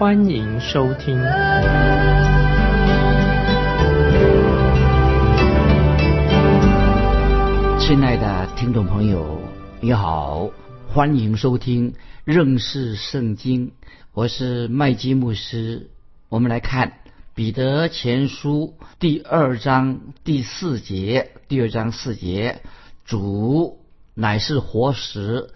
欢迎收听。亲爱的听众朋友，你好，欢迎收听认识圣经，我是麦基牧师。我们来看彼得前书第二章第四节，第二章四节，主乃是活石，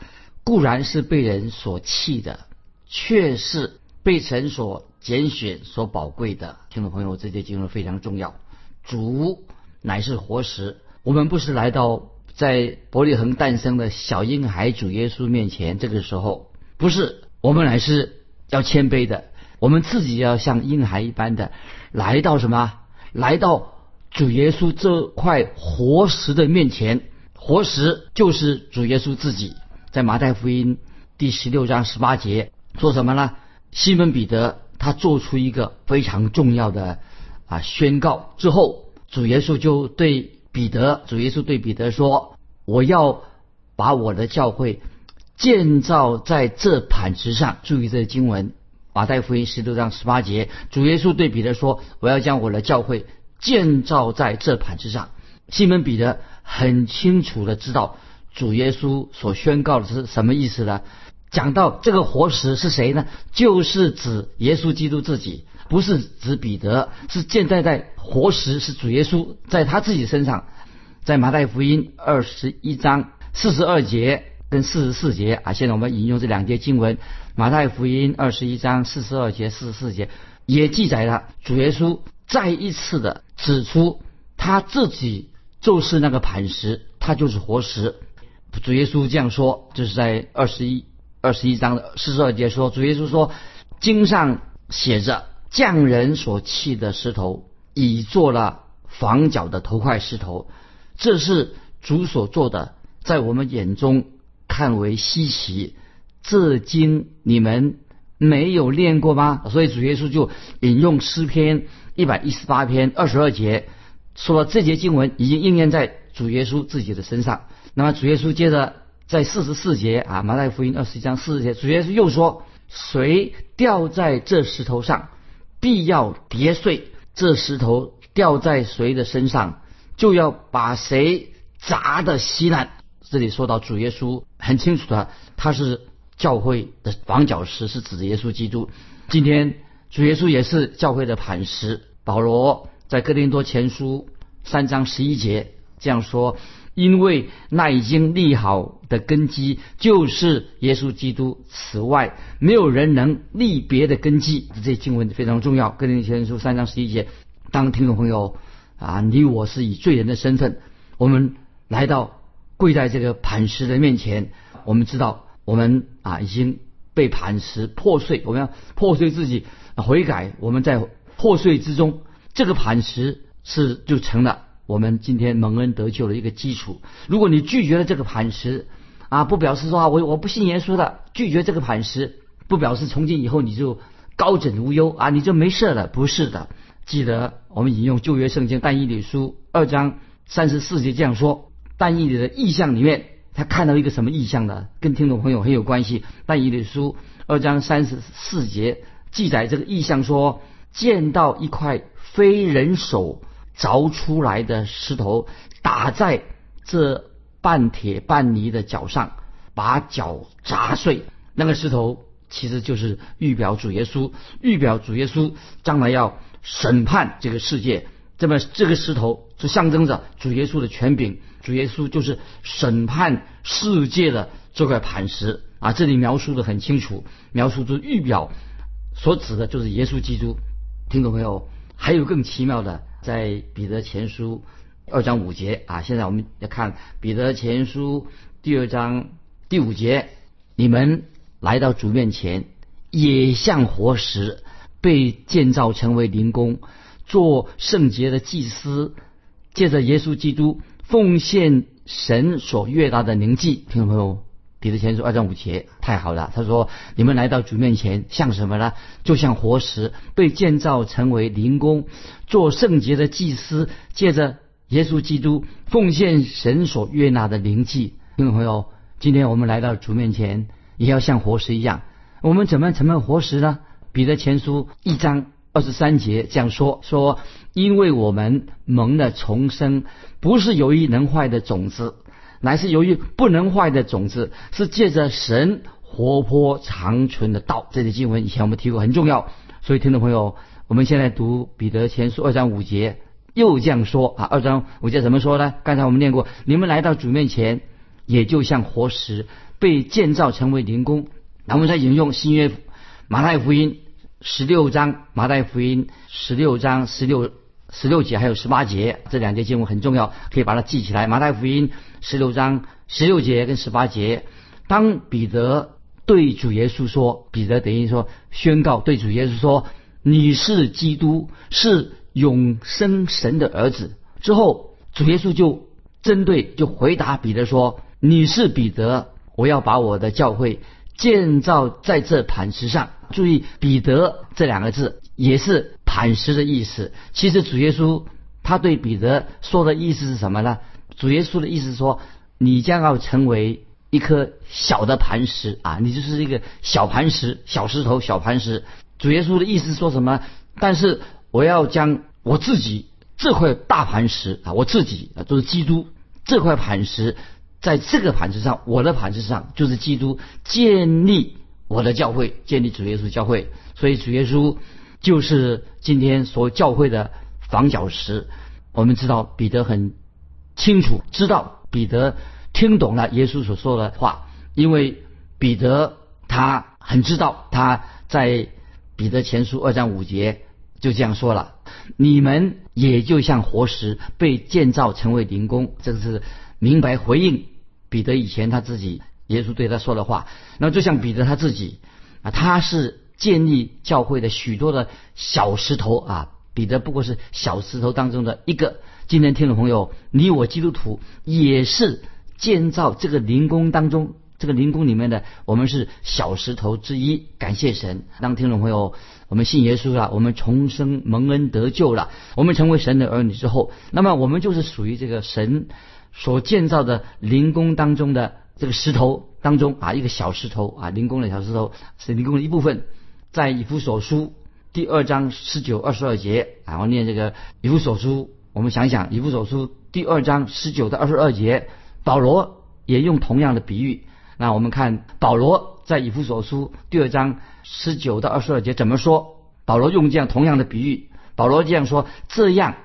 固然是被人所弃的，却是被神所拣选、所宝贵的。听众朋友，这节经文非常重要。主乃是活石，我们不是来到。在伯利恒诞生的小婴孩主耶稣面前，这个时候不是我们乃是要谦卑的，我们自己要像婴孩一般的来到什么？来到主耶稣这块活石的面前，活石就是主耶稣自己。在马太福音第十六章十八节说什么呢？西门彼得他做出一个非常重要的啊宣告之后，主耶稣就对。彼得，主耶稣对彼得说：“我要把我的教会建造在这磐石上。”注意这经文，马太福音十六章十八节，主耶稣对彼得说：“我要将我的教会建造在这磐石上。”西门彼得很清楚的知道主耶稣所宣告的是什么意思呢？讲到这个活石是谁呢？就是指耶稣基督自己。不是指彼得，是建在在活石，是主耶稣在他自己身上，在马太福音二十一章四十二节跟四十四节啊，现在我们引用这两节经文，马太福音二十一章四十二节、四十四节也记载了主耶稣再一次的指出他自己就是那个磐石，他就是活石。主耶稣这样说，就是在二十一二十一章的四十二节说，主耶稣说经上写着。匠人所砌的石头，已做了房角的头块石头，这是主所做的，在我们眼中看为稀奇。这经你们没有练过吗？所以主耶稣就引用诗篇一百一十八篇二十二节，说这节经文已经应验在主耶稣自己的身上。那么主耶稣接着在四十四节啊，马太福音二十一章四十节，主耶稣又说：谁掉在这石头上？必要跌碎，这石头掉在谁的身上，就要把谁砸的稀烂。这里说到主耶稣很清楚的，他是教会的房角石，是指耶稣基督。今天主耶稣也是教会的磐石。保罗在哥林多前书三章十一节这样说。因为那已经立好的根基就是耶稣基督，此外没有人能立别的根基。这经文非常重要。哥林前书三章十一节，当听众朋友啊，你我是以罪人的身份，我们来到跪在这个磐石的面前，我们知道我们啊已经被磐石破碎，我们要破碎自己悔改，我们在破碎之中，这个磐石是就成了。我们今天蒙恩得救的一个基础。如果你拒绝了这个磐石，啊，不表示说啊，我我不信耶稣的，拒绝这个磐石，不表示从今以后你就高枕无忧啊，你就没事了。不是的，记得我们引用旧约圣经但以理书二章三十四节这样说：但以理的意象里面，他看到一个什么意象呢？跟听众朋友很有关系。但以理书二章三十四节记载这个意象说，见到一块非人手。凿出来的石头打在这半铁半泥的脚上，把脚砸碎。那个石头其实就是预表主耶稣，预表主耶稣将来要审判这个世界。这么这个石头就象征着主耶稣的权柄，主耶稣就是审判世界的这块磐石啊！这里描述的很清楚，描述出预表所指的就是耶稣基督。听懂没有，还有更奇妙的。在彼得前书二章五节啊，现在我们要看彼得前书第二章第五节，你们来到主面前，也像活石，被建造成为灵宫，做圣洁的祭司，借着耶稣基督奉献神所悦纳的灵祭。听众朋友，彼得前书二章五节太好了。他说：“你们来到主面前，像什么呢？就像活石被建造成为灵宫，做圣洁的祭司，借着耶稣基督奉献神所悦纳的灵祭。”听众朋友，今天我们来到主面前，也要像活石一样。我们怎么成为活石呢？彼得前书一章二十三节这样说：说，因为我们蒙了重生，不是由于能坏的种子，乃是由于不能坏的种子，是借着神活泼长存的道。这些经文以前我们提过，很重要。所以，听众朋友，我们现在读彼得前书二章五节，又这样说啊。二章五节怎么说呢？刚才我们念过，你们来到主面前，也就像活石被建造成为灵宫。然后我们再引用新约马太福音。十六章马太福音十六章十六十六节还有十八节这两节经文很重要，可以把它记起来。马太福音十六章十六节跟十八节，当彼得对主耶稣说，彼得等于说宣告对主耶稣说你是基督，是永生神的儿子之后，主耶稣就针对就回答彼得说你是彼得，我要把我的教会。建造在这磐石上，注意“彼得”这两个字也是磐石的意思。其实主耶稣他对彼得说的意思是什么呢？主耶稣的意思说，你将要成为一颗小的磐石啊，你就是一个小磐石、小石头、小磐石。主耶稣的意思说什么？但是我要将我自己这块大磐石啊，我自己啊，就是基督这块磐石。在这个盘子上，我的盘子上就是基督建立我的教会，建立主耶稣教会。所以主耶稣就是今天所教会的房角石。我们知道彼得很清楚知道彼得听懂了耶稣所说的话，因为彼得他很知道他在彼得前书二章五节就这样说了：你们也就像活石被建造成为灵宫。这个是明白回应。彼得以前他自己，耶稣对他说的话，那就像彼得他自己啊，他是建立教会的许多的小石头啊。彼得不过是小石头当中的一个。今天听众朋友，你我基督徒也是建造这个灵宫当中，这个灵宫里面的我们是小石头之一。感谢神，当听众朋友，我们信耶稣了，我们重生蒙恩得救了，我们成为神的儿女之后，那么我们就是属于这个神。所建造的灵宫当中的这个石头当中啊，一个小石头啊，灵宫的小石头是灵宫的一部分。在以弗所书第二章十九、二十二节，然后念这个以弗所书，我们想想以弗所书第二章十九到二十二节，保罗也用同样的比喻。那我们看保罗在以弗所书第二章十九到二十二节怎么说？保罗用这样同样的比喻，保罗这样说：这样。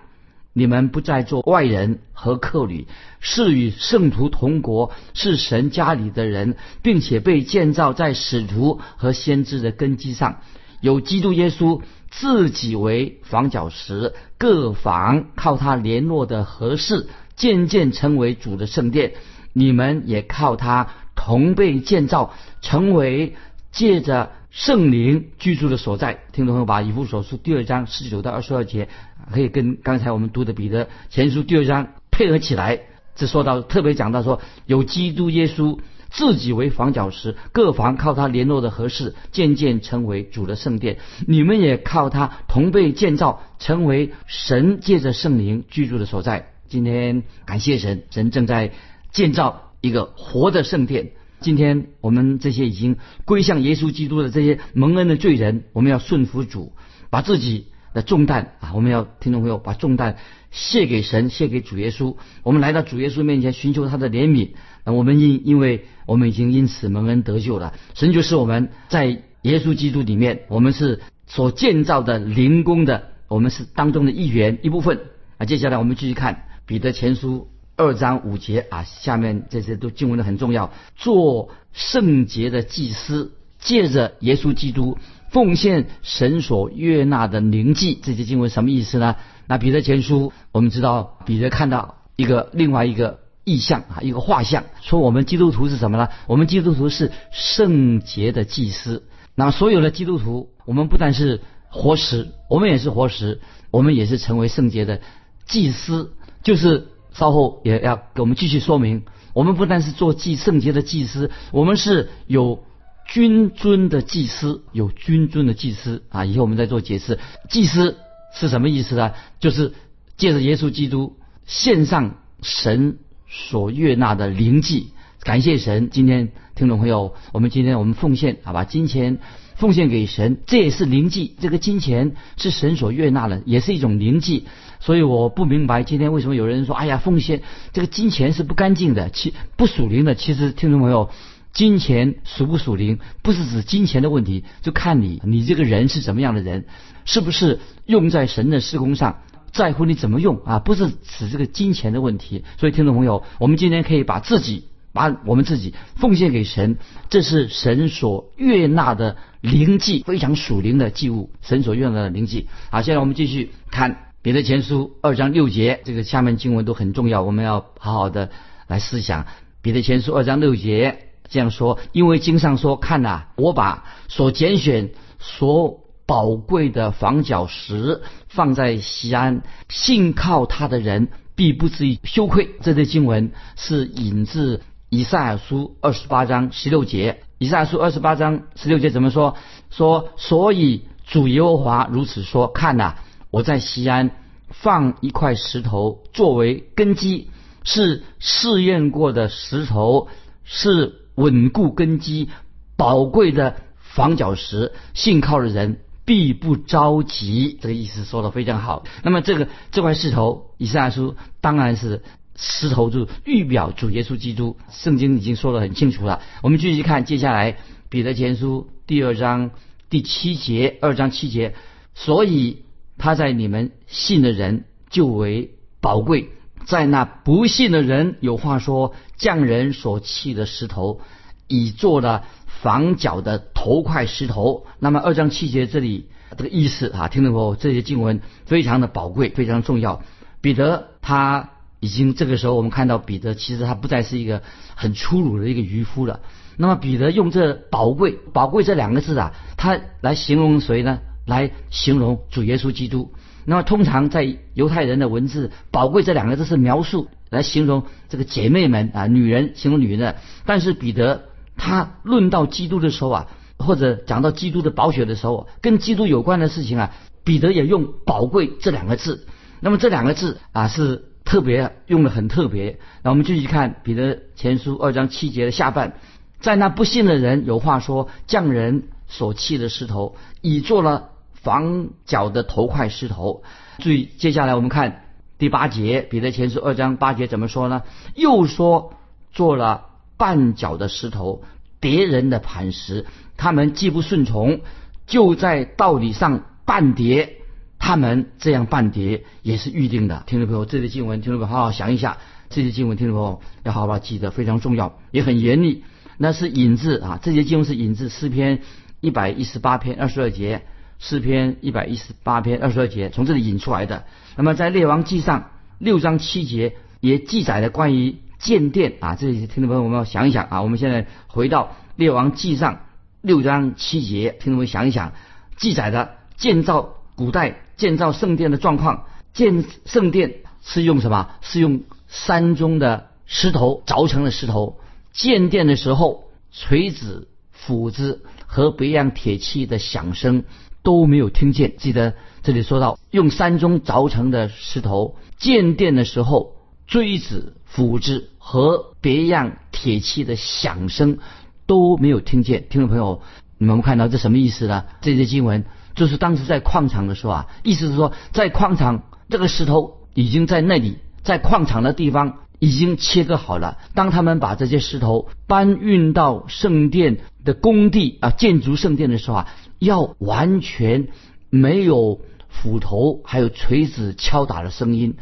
你们不再做外人和客旅，是与圣徒同国，是神家里的人，并且被建造在使徒和先知的根基上，有基督耶稣自己为房角石，各房靠他联络的合适，渐渐成为主的圣殿。你们也靠他同被建造，成为借着。圣灵居住的所在，听众朋友把以弗所书第二章十九到二十二节，可以跟刚才我们读的彼得前书第二章配合起来。这说到特别讲到说，有基督耶稣自己为房角石，各房靠他联络的合适，渐渐成为主的圣殿。你们也靠他同被建造，成为神借着圣灵居住的所在。今天感谢神，神正在建造一个活的圣殿。今天我们这些已经归向耶稣基督的这些蒙恩的罪人，我们要顺服主，把自己的重担啊，我们要听众朋友把重担卸给神，卸给主耶稣。我们来到主耶稣面前寻求他的怜悯。那我们因因为我们已经因此蒙恩得救了，神就是我们在耶稣基督里面，我们是所建造的灵宫的，我们是当中的一员一部分啊。接下来我们继续看彼得前书。二章五节啊，下面这些都经文的很重要。做圣洁的祭司，借着耶稣基督奉献神所悦纳的灵祭，这些经文什么意思呢？那彼得前书，我们知道彼得看到一个另外一个意象啊，一个画像，说我们基督徒是什么呢？我们基督徒是圣洁的祭司。那所有的基督徒，我们不但是活石，我们也是活石，我们也是成为圣洁的祭司。就是稍后也要给我们继续说明，我们不但是做祭圣洁的祭司，我们是有君尊的祭司，有君尊的祭司啊。以后我们再做解释，祭司是什么意思呢？就是借着耶稣基督献上神所悦纳的灵祭。感谢神，今天听众朋友，我们今天我们奉献，好吧，金钱奉献给神，这也是灵祭。这个金钱是神所悦纳的，也是一种灵祭。所以我不明白今天为什么有人说，哎呀，奉献这个金钱是不干净的，其不属灵的。其实听众朋友，金钱属不属灵，不是指金钱的问题，就看你你这个人是怎么样的人，是不是用在神的施工上，在乎你怎么用啊，不是指这个金钱的问题。所以听众朋友，我们今天可以把自己。把我们自己奉献给神，这是神所悦纳的灵祭，非常属灵的祭物。神所悦纳的灵祭。好，现在我们继续看彼得前书二章六节，这个下面经文都很重要，我们要好好的来思想。彼得前书二章六节这样说：因为经上说，看呐，我把所拣选、所宝贵的房角石放在西安，信靠他的人必不至于羞愧。这些经文是引自。以赛亚书二十八章十六节，以赛亚书二十八章十六节怎么说？说所以主耶和华如此说：看呐，我在西安放一块石头作为根基，是试验过的石头，是稳固根基、宝贵的防角石。信靠的人必不着急。这个意思说的非常好。那么这个这块石头，以赛亚书当然是。石头就预表主耶稣基督，圣经已经说得很清楚了。我们继续看接下来彼得前书第二章第七节，二章七节，所以他在你们信的人就为宝贵，在那不信的人有话说，匠人所弃的石头，已做了房角的头块石头。那么二章七节这里这个意思啊，听懂不？这些经文非常的宝贵，非常重要。彼得他。已经这个时候，我们看到彼得其实他不再是一个很粗鲁的一个渔夫了。那么彼得用这“宝贵”“宝贵”这两个字啊，他来形容谁呢？来形容主耶稣基督。那么通常在犹太人的文字，“宝贵”这两个字是描述来形容这个姐妹们啊，女人形容女人的。但是彼得他论到基督的时候啊，或者讲到基督的宝血的时候，跟基督有关的事情啊，彼得也用“宝贵”这两个字。那么这两个字啊是。特别用的很特别，那我们继续看彼得前书二章七节的下半，在那不信的人有话说，匠人所弃的石头，已做了房角的头块石头。注意，接下来我们看第八节，彼得前书二章八节怎么说呢？又说做了绊脚的石头，别人的磐石，他们既不顺从，就在道理上绊跌。他们这样半叠也是预定的，听众朋友，这些经文，听众朋友好好想一下，这些经文，听众朋友要好好记得，非常重要，也很严厉。那是引自啊，这些经文是引自诗篇一百一十八篇二十二节，诗篇一百一十八篇二十二节从这里引出来的。那么在列王记上六章七节也记载了关于建殿啊，这些听众朋友我们要想一想啊，我们现在回到列王记上六章七节，听众朋友想一想，记载的建造古代。建造圣殿的状况，建圣殿是用什么？是用山中的石头凿成的石头。建殿的时候，锤子、斧子和别样铁器的响声都没有听见。记得这里说到，用山中凿成的石头建殿的时候，锥子、斧子和别样铁器的响声都没有听见。听众朋友，你们看到这什么意思呢？这些经文。就是当时在矿场的时候啊，意思是说，在矿场这个石头已经在那里，在矿场的地方已经切割好了。当他们把这些石头搬运到圣殿的工地啊，建筑圣殿的时候啊，要完全没有斧头还有锤子敲打的声音，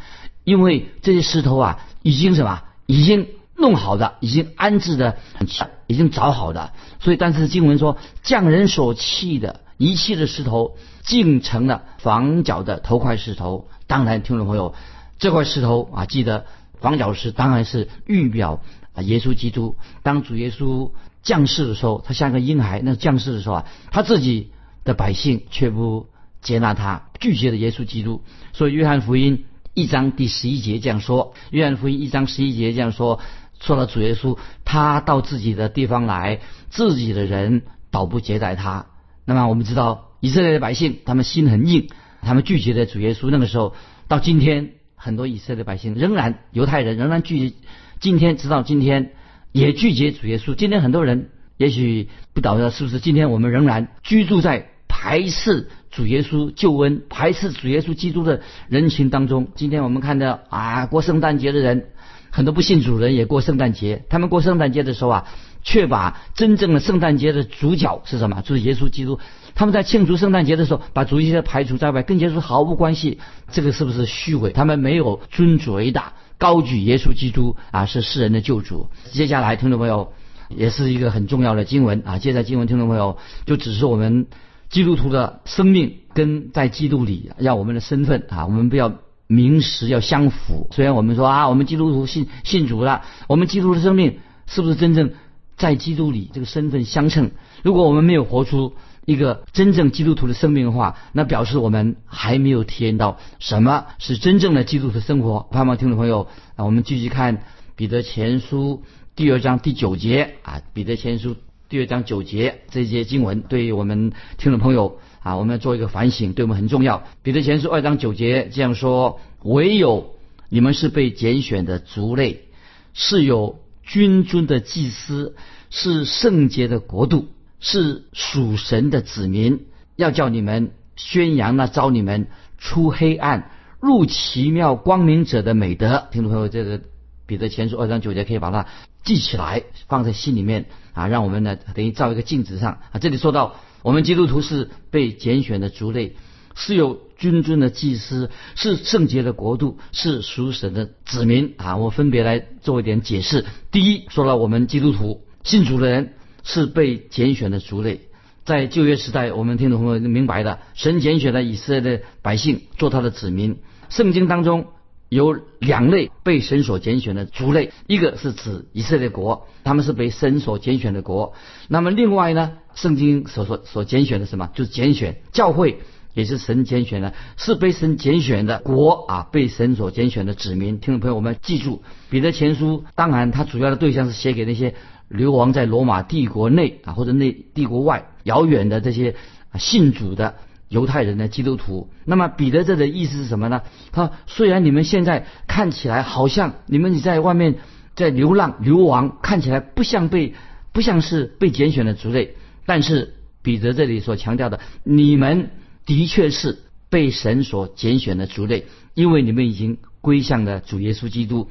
因为这些石头啊，已经什么，已经弄好的，已经安置的，已经凿好的。所以，但是经文说，匠人所弃的。遗弃的石头竟成了房角的头块石头。当然，听众朋友，这块石头啊，记得房角石当然是预表啊耶稣基督。当主耶稣降世的时候，他像个婴孩，那降世的时候啊，他自己的百姓却不接纳他，拒绝了耶稣基督。所以约翰福音一章第十一节这样说：约翰福音一章十一节这样说，说到主耶稣，他到自己的地方来，自己的人倒不接待他。那么我们知道以色列的百姓，他们心很硬，他们拒绝了主耶稣。那个时候到今天，很多以色列百姓仍然犹太人仍然拒绝，今天直到今天也拒绝主耶稣。今天很多人也许不晓得是不是？今天我们仍然居住在排斥主耶稣救恩、排斥主耶稣基督的人群当中。今天我们看到啊，过圣诞节的人，很多不信主人也过圣诞节。他们过圣诞节的时候啊，却把真正的圣诞节的主角是什么？就是耶稣基督。他们在庆祝圣诞节的时候，把主耶稣排除在外，跟耶稣毫无关系。这个是不是虚伪？他们没有尊主为大，高举耶稣基督啊，是世人的救主。接下来，听众朋友，也是一个很重要的经文啊。接下来经文，听众朋友就只是我们基督徒的生命跟在基督里要我们的身份啊，我们不要名实要相符。虽然我们说啊，我们基督徒信信主了，我们基督的生命是不是真正在基督里这个身份相称？如果我们没有活出一个真正基督徒的生命的话，那表示我们还没有体验到什么是真正的基督徒生活。盼望听众朋友啊，我们继续看彼得前书第二章第九节啊，彼得前书第二章九节这些经文，对于我们听众朋友啊，我们要做一个反省，对我们很重要。彼得前书二章九节这样说：唯有你们是被拣选的族类，是有君尊的祭司，是圣洁的国度。是属神的子民，要叫你们宣扬那招你们出黑暗入奇妙光明者的美德。听众朋友，这个彼得前书二章九节可以把它记起来，放在心里面啊，让我们呢等于照一个镜子上啊。这里说到我们基督徒是被拣选的族类，是有君尊的祭司，是圣洁的国度，是属神的子民啊。我分别来做一点解释。第一，说了我们基督徒信主的人。是被拣选的族类，在旧约时代，我们听众朋友明白的，神拣选了以色列的百姓做他的子民。圣经当中有两类被神所拣选的族类，一个是指以色列国，他们是被神所拣选的国。那么另外呢，圣经所所所拣选的什么？就是拣选教会，也是神拣选的，是被神拣选的国啊，被神所拣选的子民。听众朋友，我们记住，彼得前书，当然他主要的对象是写给那些。流亡在罗马帝国内啊，或者内帝国外遥远的这些信主的犹太人的基督徒，那么彼得这的意思是什么呢？他虽然你们现在看起来好像你们你在外面在流浪流亡，看起来不像被不像是被拣选的族类，但是彼得这里所强调的，你们的确是被神所拣选的族类，因为你们已经归向了主耶稣基督，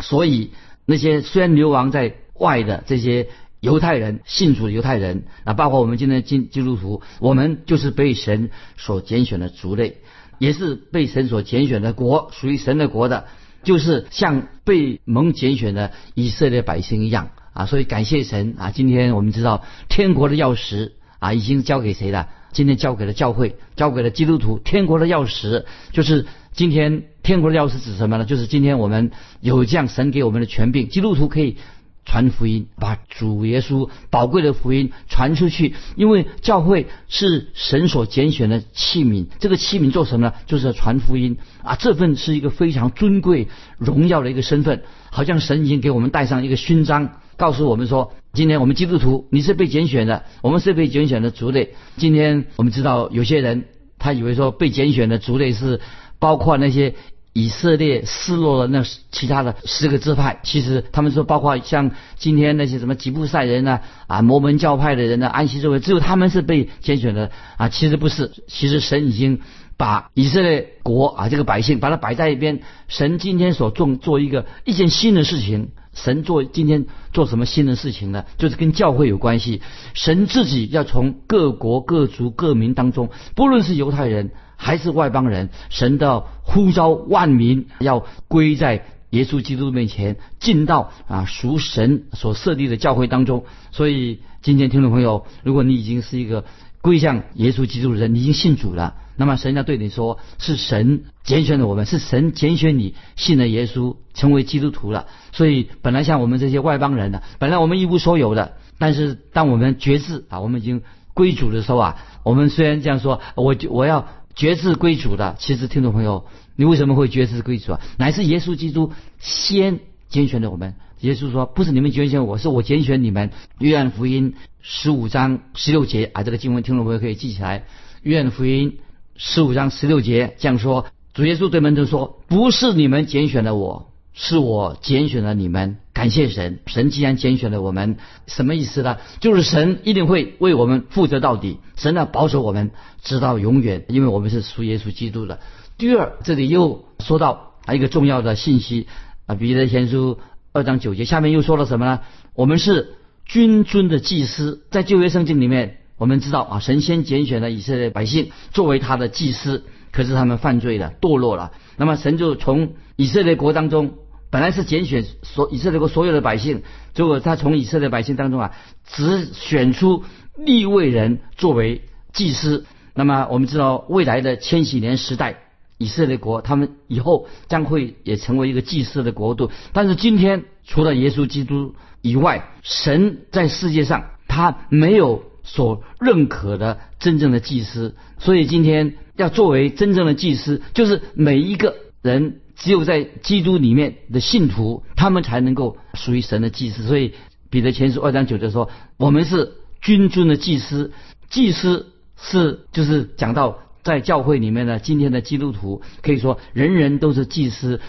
所以那些虽然流亡在。外的这些犹太人信主的犹太人，那包括我们今天基基督徒，我们就是被神所拣选的族类，也是被神所拣选的国，属于神的国的，就是像被蒙拣选的以色列百姓一样啊。所以感谢神啊！今天我们知道天国的钥匙啊，已经交给谁了？今天交给了教会，交给了基督徒。天国的钥匙就是今天天国的钥匙指什么呢？就是今天我们有这样神给我们的权柄，基督徒可以。传福音，把主耶稣宝贵的福音传出去。因为教会是神所拣选的器皿，这个器皿做什么呢？就是传福音啊！这份是一个非常尊贵、荣耀的一个身份，好像神已经给我们戴上一个勋章，告诉我们说：今天我们基督徒，你是被拣选的，我们是被拣选的族类。今天我们知道，有些人他以为说被拣选的族类是包括那些。以色列失落了那其他的十个支派，其实他们说包括像今天那些什么吉布赛人呢啊摩门教派的人呢安息日会，只有他们是被拣选的啊，其实不是，其实神已经把以色列国啊这个百姓把它摆在一边，神今天所做做一个一件新的事情，神做今天做什么新的事情呢？就是跟教会有关系，神自己要从各国各族各民当中，不论是犹太人。还是外邦人，神的呼召万民要归在耶稣基督面前，进到啊属神所设立的教会当中。所以今天听众朋友，如果你已经是一个归向耶稣基督的人，你已经信主了，那么神要对你说，是神拣选了我们，是神拣选你信了耶稣，成为基督徒了。所以本来像我们这些外邦人的，本来我们一无所有的，但是当我们觉知啊，我们已经归主的时候啊，我们虽然这样说，我就我要。绝志归主的，其实听众朋友，你为什么会绝志归主啊？乃是耶稣基督先拣选的我们。耶稣说：“不是你们拣选我，是我拣选你们。”约翰福音十五章十六节啊，这个经文听众朋友可以记起来。约翰福音十五章十六节这样说：“主耶稣对门徒说，不是你们拣选的我，是我拣选了你们。感谢神，神既然拣选了我们，什么意思呢？就是神一定会为我们负责到底，神要保守我们直到永远，因为我们是属耶稣基督的。第二，这里又说到一个重要的信息啊，彼得前书。”二章九节，下面又说了什么呢？我们是君尊的祭司，在旧约圣经里面，我们知道啊，神仙拣选了以色列百姓作为他的祭司，可是他们犯罪了，堕落了。那么神就从以色列国当中，本来是拣选所以色列国所有的百姓，结果他从以色列百姓当中啊，只选出立位人作为祭司。那么我们知道未来的千禧年时代。以色列国，他们以后将会也成为一个祭祀的国度。但是今天，除了耶稣基督以外，神在世界上他没有所认可的真正的祭司。所以今天要作为真正的祭司，就是每一个人只有在基督里面的信徒，他们才能够属于神的祭司。所以彼得前书二章九节说：“我们是君尊的祭司，祭司是就是讲到。”在教会里面呢，今天的基督徒可以说人人都是祭司，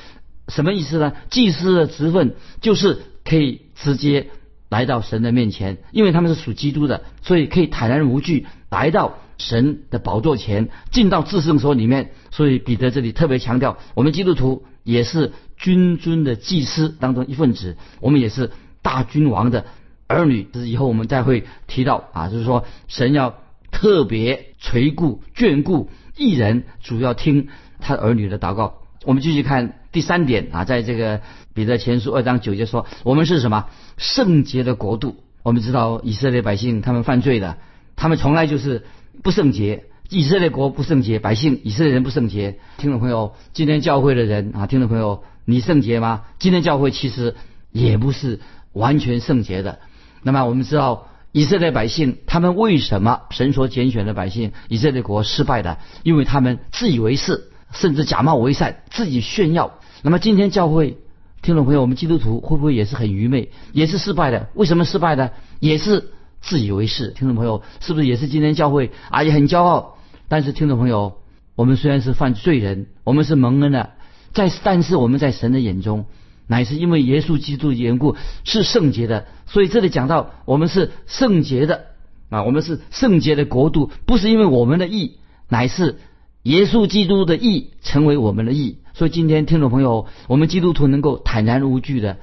什么意思呢？祭司的职分就是可以直接来到神的面前，因为他们是属基督的，所以可以坦然无惧来到神的宝座前，进到至圣所里面。所以彼得这里特别强调，我们基督徒也是君尊的祭司当中一份子，我们也是大君王的儿女。这是以后我们再会提到啊，就是说神要。特别垂顾眷顾一人，主要听他儿女的祷告。我们继续看第三点啊，在这个彼得前书二章九节说，我们是什么圣洁的国度？我们知道以色列百姓他们犯罪的，他们从来就是不圣洁。以色列国不圣洁，百姓以色列人不圣洁。听众朋友，今天教会的人啊，听众朋友，你圣洁吗？今天教会其实也不是完全圣洁的。那么我们知道。以色列百姓，他们为什么神所拣选的百姓，以色列国失败的？因为他们自以为是，甚至假冒为善，自己炫耀。那么今天教会听众朋友，我们基督徒会不会也是很愚昧，也是失败的？为什么失败的？也是自以为是。听众朋友，是不是也是今天教会啊也很骄傲？但是听众朋友，我们虽然是犯罪人，我们是蒙恩的，在但是我们在神的眼中。乃是因为耶稣基督的缘故是圣洁的，所以这里讲到我们是圣洁的啊，我们是圣洁的国度，不是因为我们的义，乃是耶稣基督的义成为我们的义。所以今天听众朋友，我们基督徒能够坦然无惧的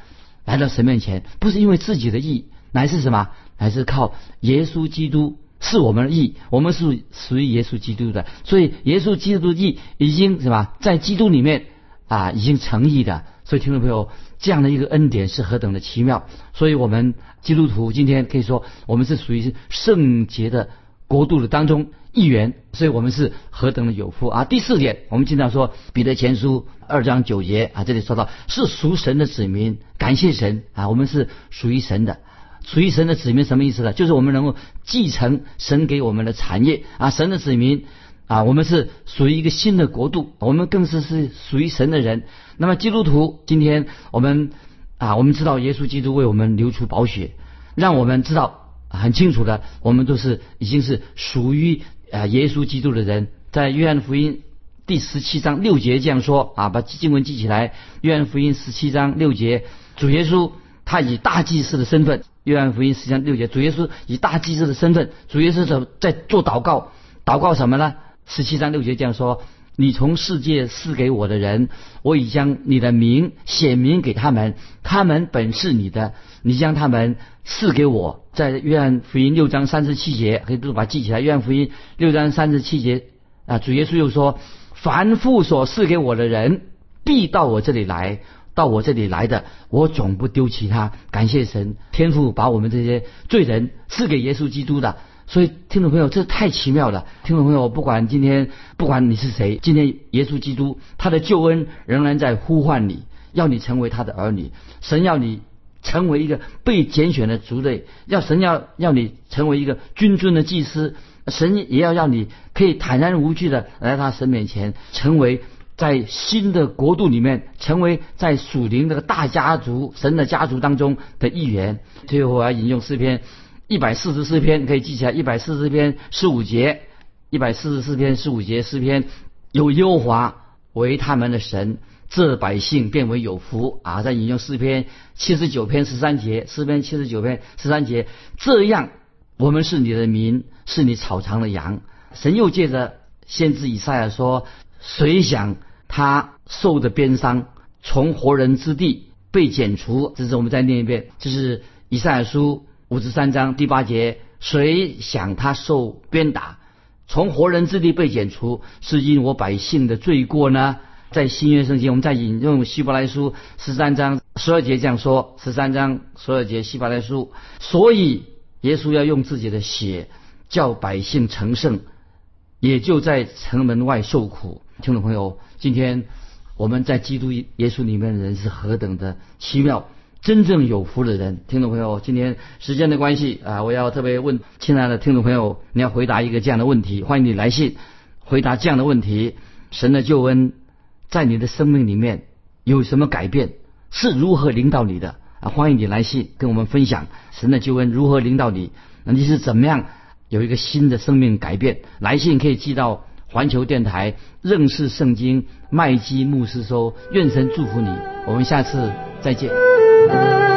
来到神面前，不是因为自己的义，乃是什么？乃是靠耶稣基督是我们的义，我们是属于耶稣基督的，所以耶稣基督的义已经什么在基督里面啊，已经成义的。所以，听众朋友，这样的一个恩典是何等的奇妙！所以我们基督徒今天可以说，我们是属于圣洁的国度的当中一员，所以我们是何等的有福啊！第四点，我们经常说彼得前书二章九节啊，这里说到是属神的子民，感谢神啊，我们是属于神的，属于神的子民什么意思呢？就是我们能够继承神给我们的产业啊，神的子民。啊，我们是属于一个新的国度，我们更是是属于神的人。那么基督徒，今天我们啊，我们知道耶稣基督为我们流出宝血，让我们知道很清楚的，我们都是已经是属于啊耶稣基督的人。在约翰福音第十七章六节这样说啊，把经文记起来。约翰福音十七章六节，主耶稣他以大祭司的身份，约翰福音十章六节，主耶稣以大祭司的身份，主耶稣在在做祷告，祷告什么呢？十七章六节这样说：“你从世界赐给我的人，我已将你的名显明给他们，他们本是你的，你将他们赐给我。”在约翰福音六章三十七节，可以都把它记起来。约翰福音六章三十七节啊，主耶稣又说：“凡父所赐给我的人，必到我这里来；到我这里来的，我总不丢弃他。”感谢神，天父把我们这些罪人赐给耶稣基督的。所以，听众朋友，这太奇妙了。听众朋友，不管今天，不管你是谁，今天耶稣基督他的救恩仍然在呼唤你，要你成为他的儿女。神要你成为一个被拣选的族类，要神要要你成为一个君尊的祭司，神也要让你可以坦然无惧的来到他神面前，成为在新的国度里面，成为在属灵的大家族、神的家族当中的一员。最后我要引用诗篇一百四十四篇，可以记起来，一百四十四篇十五节，一百四十四篇十五节诗篇，有耶华为他们的神。这百姓变为有福啊！再引用诗篇七十九篇十三节，诗篇七十九篇十三节，这样我们是你的民，是你草场的羊。神又借着先知以赛亚说：“谁想他受的鞭伤，从活人之地被剪除？”这是我们再念一遍，这是以赛亚书五十三章第八节：“谁想他受鞭打，从活人之地被剪除，是因我百姓的罪过呢？”在新约圣经，我们再引用希伯来书十三章十二节这样说：十三章十二节希伯来书，所以耶稣要用自己的血叫百姓成圣，也就在城门外受苦。听众朋友，今天我们在基督耶稣里面的人是何等的奇妙，真正有福的人。听众朋友，今天时间的关系啊，我要特别问亲爱的听众朋友，你要回答一个这样的问题，欢迎你来信回答这样的问题：神的救恩。在你的生命里面有什么改变？是如何领导你的啊？欢迎你来信跟我们分享神的救恩如何领导你？那你是怎么样有一个新的生命改变？来信可以寄到环球电台认识圣经麦基牧师说。愿神祝福你，我们下次再见。